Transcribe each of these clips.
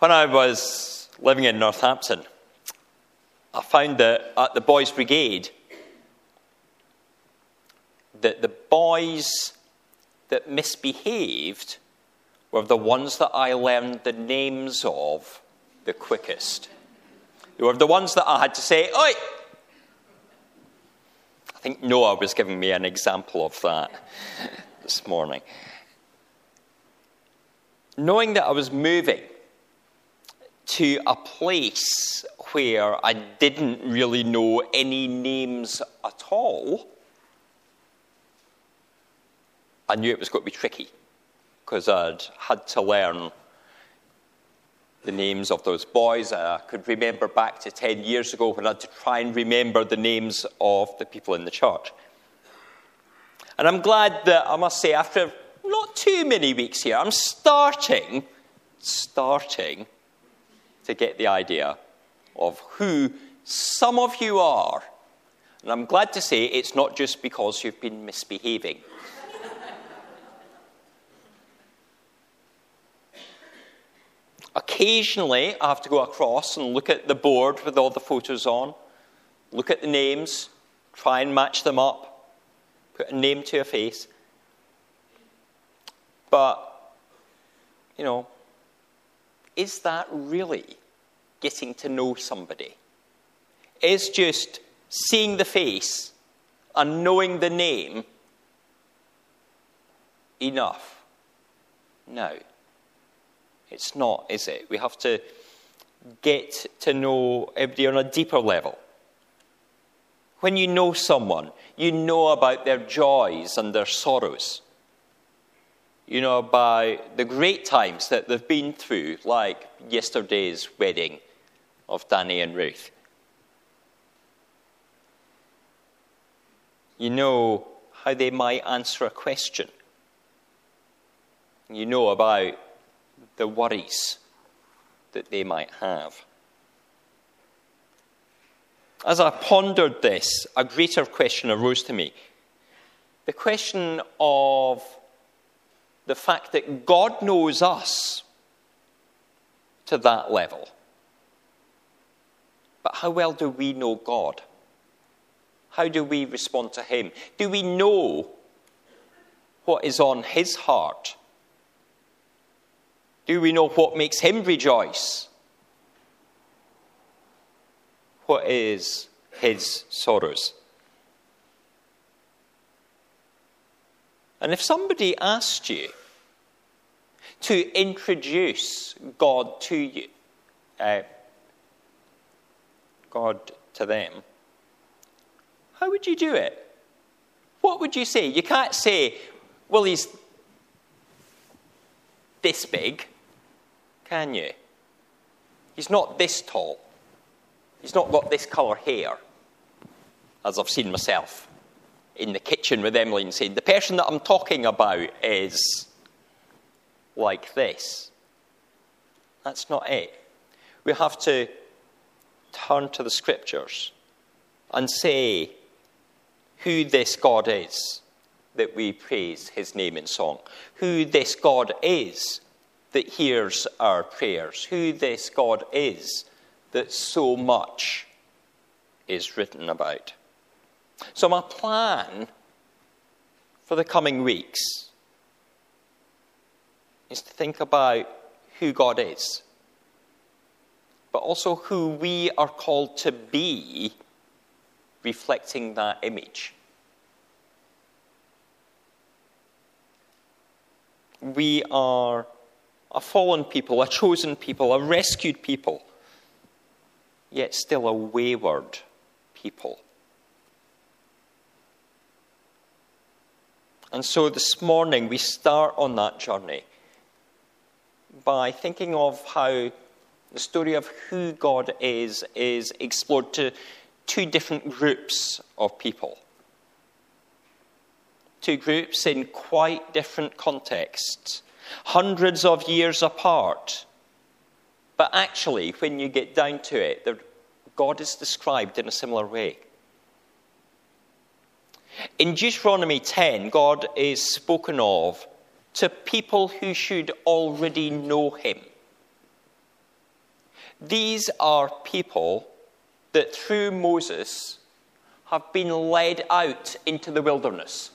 When I was living in Northampton, I found that at the Boys' Brigade, that the boys that misbehaved were the ones that I learned the names of the quickest. They were the ones that I had to say, Oi! I think Noah was giving me an example of that this morning. Knowing that I was moving to a place where I didn't really know any names at all, I knew it was going to be tricky because I'd had to learn the names of those boys. I could remember back to 10 years ago when I had to try and remember the names of the people in the church. And I'm glad that I must say, after not too many weeks here, I'm starting, starting to get the idea of who some of you are. And I'm glad to say it's not just because you've been misbehaving. Occasionally, I have to go across and look at the board with all the photos on, look at the names, try and match them up, put a name to a face. But, you know, is that really getting to know somebody? Is just seeing the face and knowing the name enough? No. It's not, is it? We have to get to know everybody on a deeper level. When you know someone, you know about their joys and their sorrows. You know by the great times that they've been through, like yesterday's wedding of Danny and Ruth. You know how they might answer a question. You know about the worries that they might have. As I pondered this, a greater question arose to me the question of the fact that God knows us to that level. But how well do we know God? How do we respond to Him? Do we know what is on His heart? Do we know what makes him rejoice? What is his sorrows? And if somebody asked you to introduce God to you, uh, God to them, how would you do it? What would you say? You can't say, well, he's this big can you? He's not this tall. He's not got this colour hair, as I've seen myself in the kitchen with Emily and saying, the person that I'm talking about is like this. That's not it. We have to turn to the scriptures and say who this God is that we praise his name in song, who this God is that hears our prayers, who this God is that so much is written about. So, my plan for the coming weeks is to think about who God is, but also who we are called to be, reflecting that image. We are a fallen people, a chosen people, a rescued people, yet still a wayward people. And so this morning we start on that journey by thinking of how the story of who God is is explored to two different groups of people. Two groups in quite different contexts hundreds of years apart. But actually, when you get down to it, God is described in a similar way. In Deuteronomy 10, God is spoken of to people who should already know him. These are people that through Moses have been led out into the wilderness.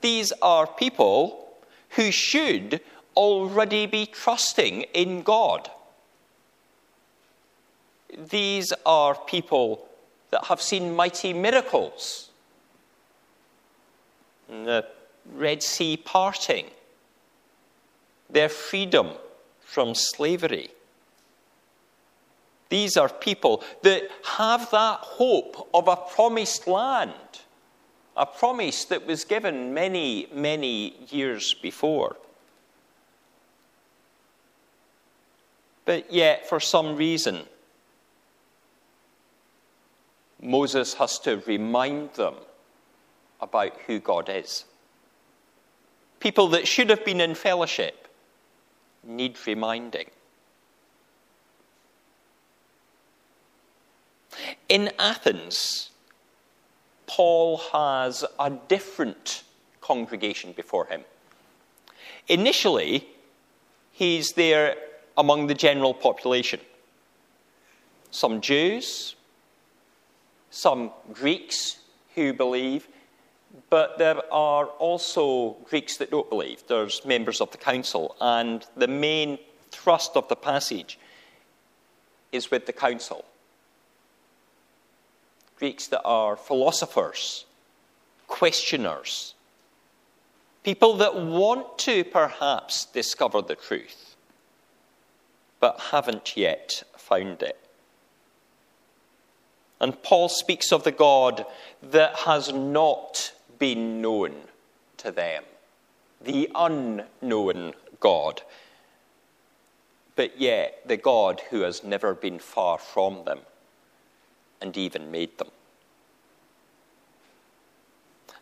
These are people who should already be trusting in God. These are people that have seen mighty miracles. The Red Sea parting, their freedom from slavery. These are people that have that hope of a promised land, a promise that was given many, many years before. But yet, for some reason, Moses has to remind them about who God is. People that should have been in fellowship need reminding. In Athens, Paul has a different congregation before him. Initially, he's there among the general population. Some Jews, some Greeks who believe, but there are also Greeks that don't believe. There's members of the council, and the main thrust of the passage is with the council. Greeks that are philosophers, questioners, people that want to perhaps discover the truth, but haven't yet found it. And Paul speaks of the God that has not been known to them, the unknown God, but yet the God who has never been far from them and even made them.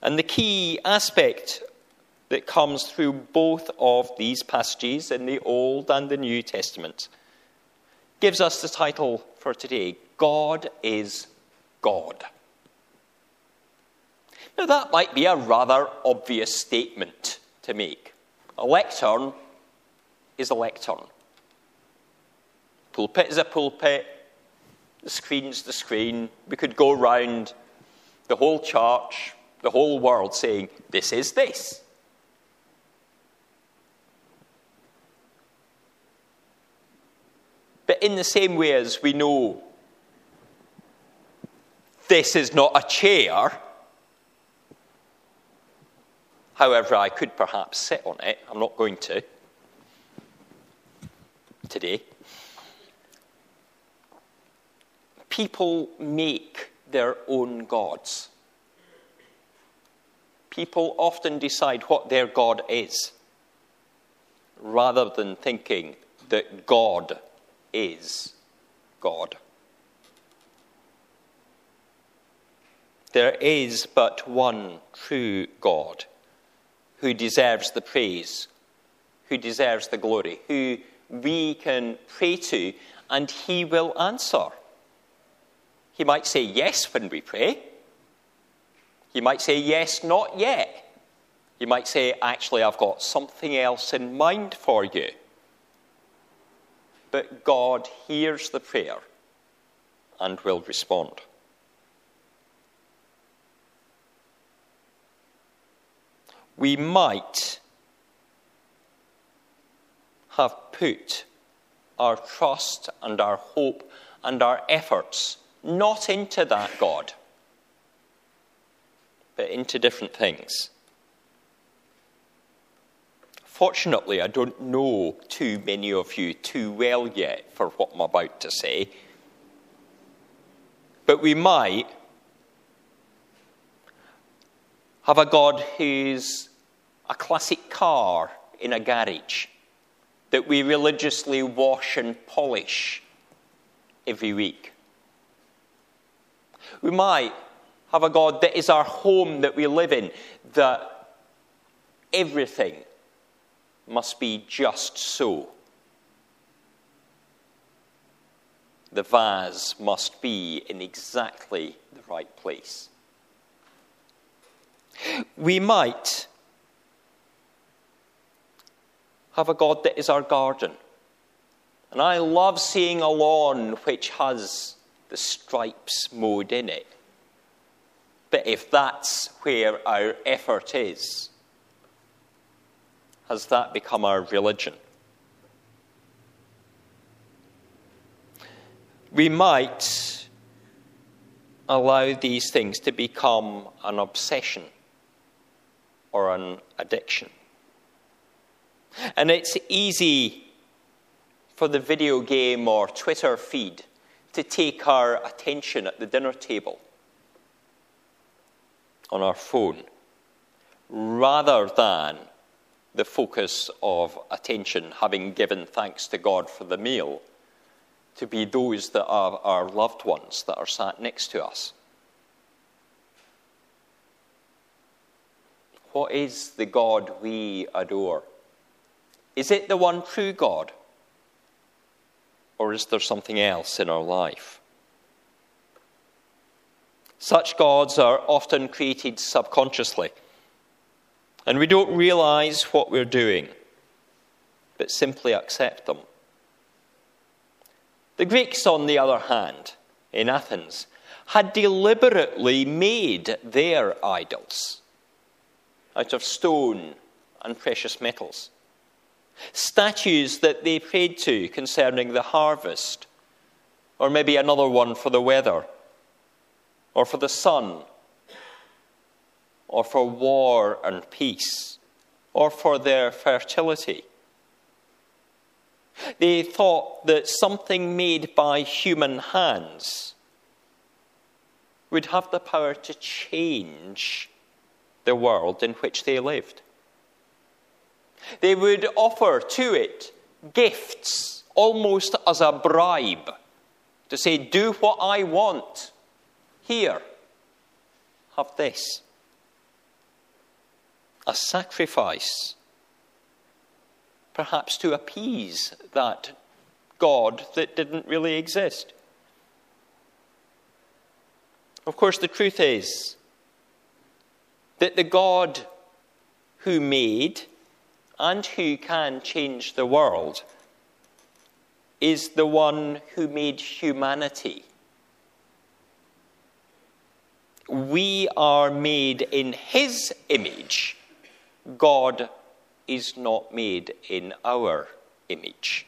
And the key aspect that comes through both of these passages in the Old and the New Testament gives us the title for today God is God. Now, that might be a rather obvious statement to make. A lectern is a lectern. Pulpit is a pulpit. The screen's the screen. We could go round the whole church, the whole world saying, This is this. But in the same way as we know this is not a chair, however, I could perhaps sit on it, I'm not going to today. People make their own gods. People often decide what their God is rather than thinking that God is God. There is but one true God who deserves the praise, who deserves the glory, who we can pray to, and he will answer. He might say yes when we pray. He might say yes, not yet. He might say, actually, I've got something else in mind for you. But God hears the prayer and will respond. We might have put our trust and our hope and our efforts not into that God, but into different things. Fortunately, I don't know too many of you too well yet for what I'm about to say. But we might have a God who's a classic car in a garage that we religiously wash and polish every week. We might have a God that is our home that we live in, that everything must be just so. The vase must be in exactly the right place. We might have a God that is our garden And I love seeing a lawn which has the stripes mowed in it. But if that's where our effort is, has that become our religion? We might allow these things to become an obsession or an addiction. And it's easy for the video game or Twitter feed to take our attention at the dinner table on our phone rather than the focus of attention, having given thanks to God for the meal, to be those that are our loved ones that are sat next to us. What is the God we adore? Is it the one true God? Or is there something else in our life? Such gods are often created subconsciously, and we don't realize what we're doing, but simply accept them. The Greeks, on the other hand, in Athens, had deliberately made their idols out of stone and precious metals. Statues that they prayed to concerning the harvest, or maybe another one for the weather, or for the sun, or for war and peace, or for their fertility. They thought that something made by human hands would have the power to change the world in which they lived. They would offer to it gifts almost as a bribe to say, Do what I want. Here, have this. A sacrifice perhaps to appease that God that didn't really exist. Of course, the truth is that the God who made and who can change the world is the one who made humanity. We are made in his image. God is not made in our image.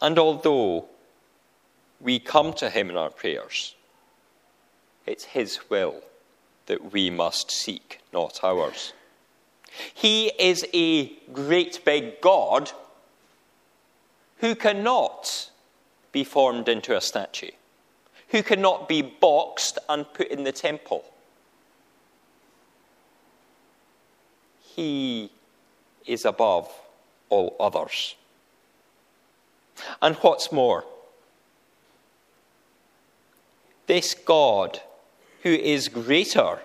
And although we come to Him in our prayers, it's His will that we must seek, not ours. He is a great big God who cannot be formed into a statue, who cannot be boxed and put in the temple. He is above all others. And what's more, this God who is greater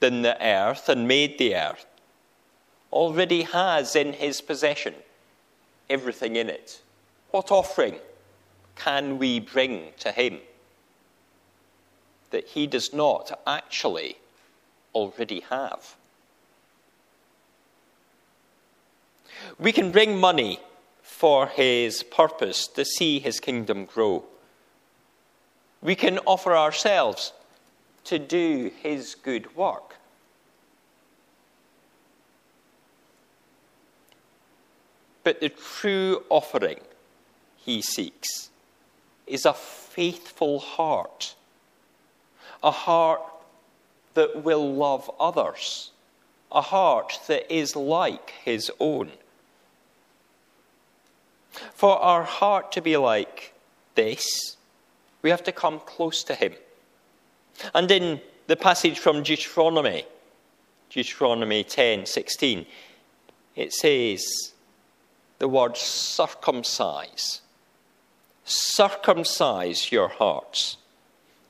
than the earth and made the earth already has in his possession everything in it. What offering can we bring to him that he does not actually already have? We can bring money for his purpose to see his kingdom grow. We can offer ourselves to do his good work. But the true offering he seeks is a faithful heart, a heart that will love others, a heart that is like his own. For our heart to be like this, we have to come close to Him. And in the passage from Deuteronomy, Deuteronomy 10 16, it says the word circumcise. Circumcise your hearts.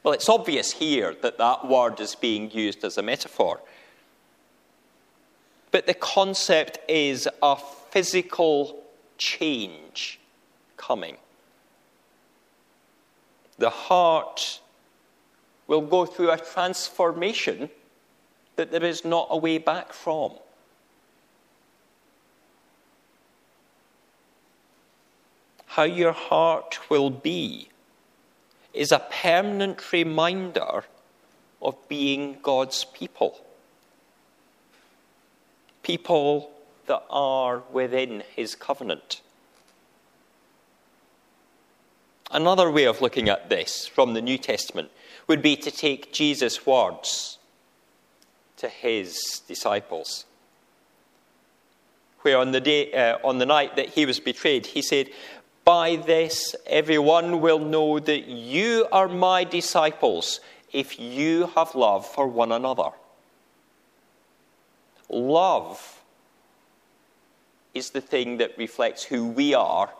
Well, it's obvious here that that word is being used as a metaphor. But the concept is a physical change coming. The heart will go through a transformation that there is not a way back from. how your heart will be is a permanent reminder of being God's people. People that are within his covenant. Another way of looking at this from the New Testament would be to take Jesus' words to his disciples. Where on the, day, uh, on the night that he was betrayed, he said, By this everyone will know that you are my disciples if you have love for one another. Love is the thing that reflects who we are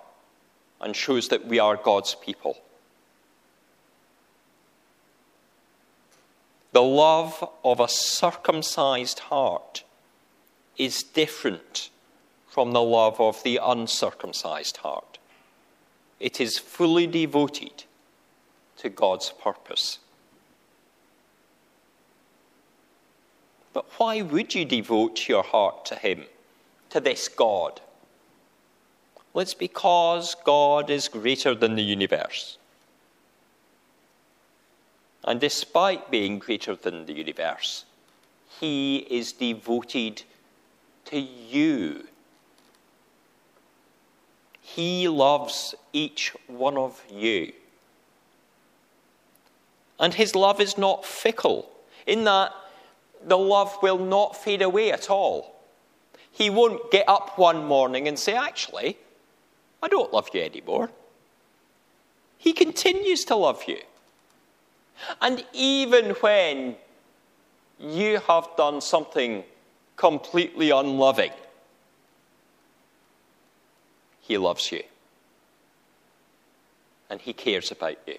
and shows that we are God's people. The love of a circumcised heart is different from the love of the uncircumcised heart. It is fully devoted to God's purpose. But why would you devote your heart to Him, to this God? Well, it's because God is greater than the universe. And despite being greater than the universe, He is devoted to you. He loves each one of you. And His love is not fickle, in that the love will not fade away at all. He won't get up one morning and say, Actually, I don't love you anymore. He continues to love you. And even when you have done something completely unloving, He loves you. And He cares about you.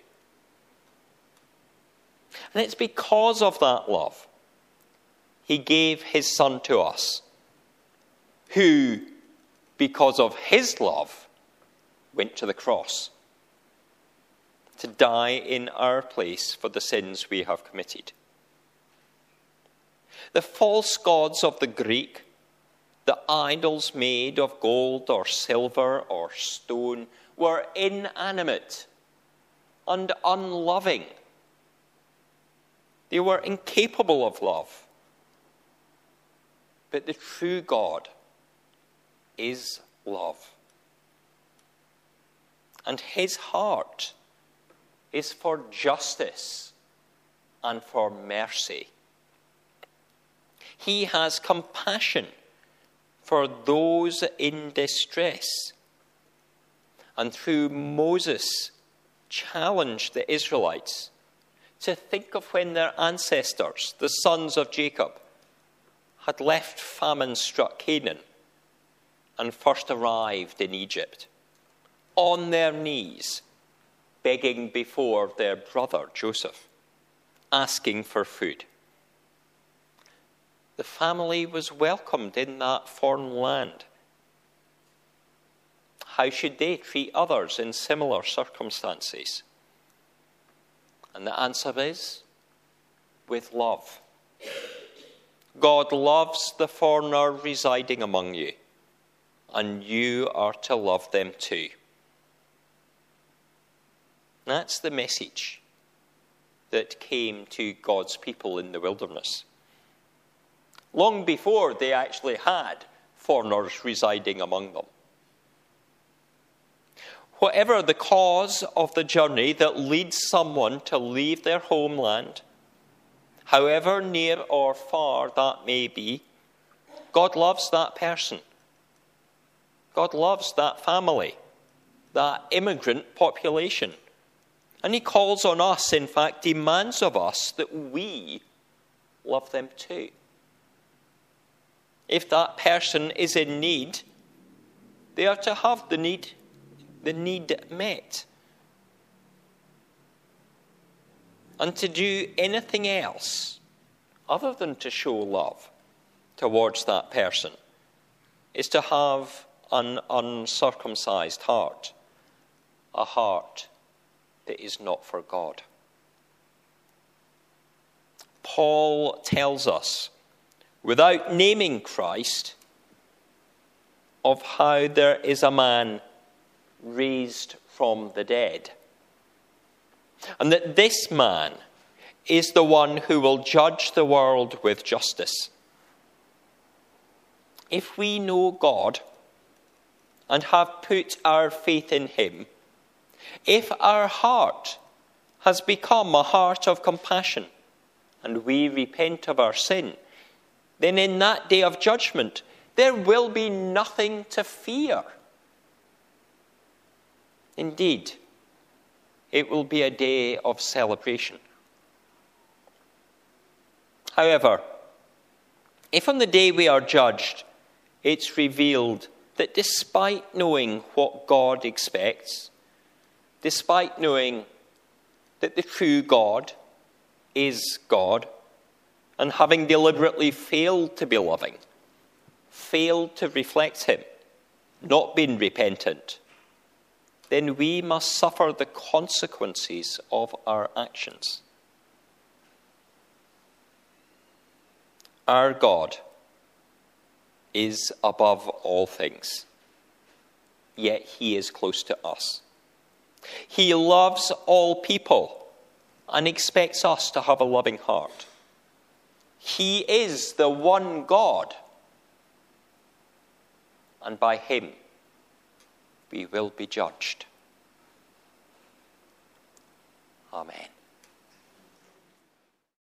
And it's because of that love He gave His Son to us, who, because of His love, went to the cross to die in our place for the sins we have committed. The false gods of the Greek, the idols made of gold or silver or stone, were inanimate and unloving. They were incapable of love. But the true God is love and his heart is for justice and for mercy. He has compassion for those in distress. And through Moses, challenged the Israelites to think of when their ancestors, the sons of Jacob, had left famine struck Canaan and first arrived in Egypt on their knees, begging before their brother Joseph, asking for food. The family was welcomed in that foreign land. How should they treat others in similar circumstances? And the answer is with love. God loves the foreigner residing among you, and you are to love them too. That's the message that came to God's people in the wilderness. Long before they actually had foreigners residing among them. Whatever the cause of the journey that leads someone to leave their homeland, however near or far that may be, God loves that person. God loves that family, that immigrant population. And he calls on us, in fact, demands of us that we love them too. If that person is in need, they are to have the need, the need met. And to do anything else other than to show love towards that person is to have an uncircumcised heart, a heart that is not for God. Paul tells us, without naming Christ, of how there is a man raised from the dead. And that this man is the one who will judge the world with justice. If we know God and have put our faith in Him, if our heart has become a heart of compassion and we repent of our sin, then in that day of judgment there will be nothing to fear. Indeed, it will be a day of celebration. However, if on the day we are judged, it's revealed that despite knowing what God expects, despite knowing that the true God is God, and having deliberately failed to be loving, failed to reflect Him, not been repentant, then we must suffer the consequences of our actions. Our God is above all things, yet He is close to us. He loves all people and expects us to have a loving heart. He is the one God, and by Him we will be judged. Amen.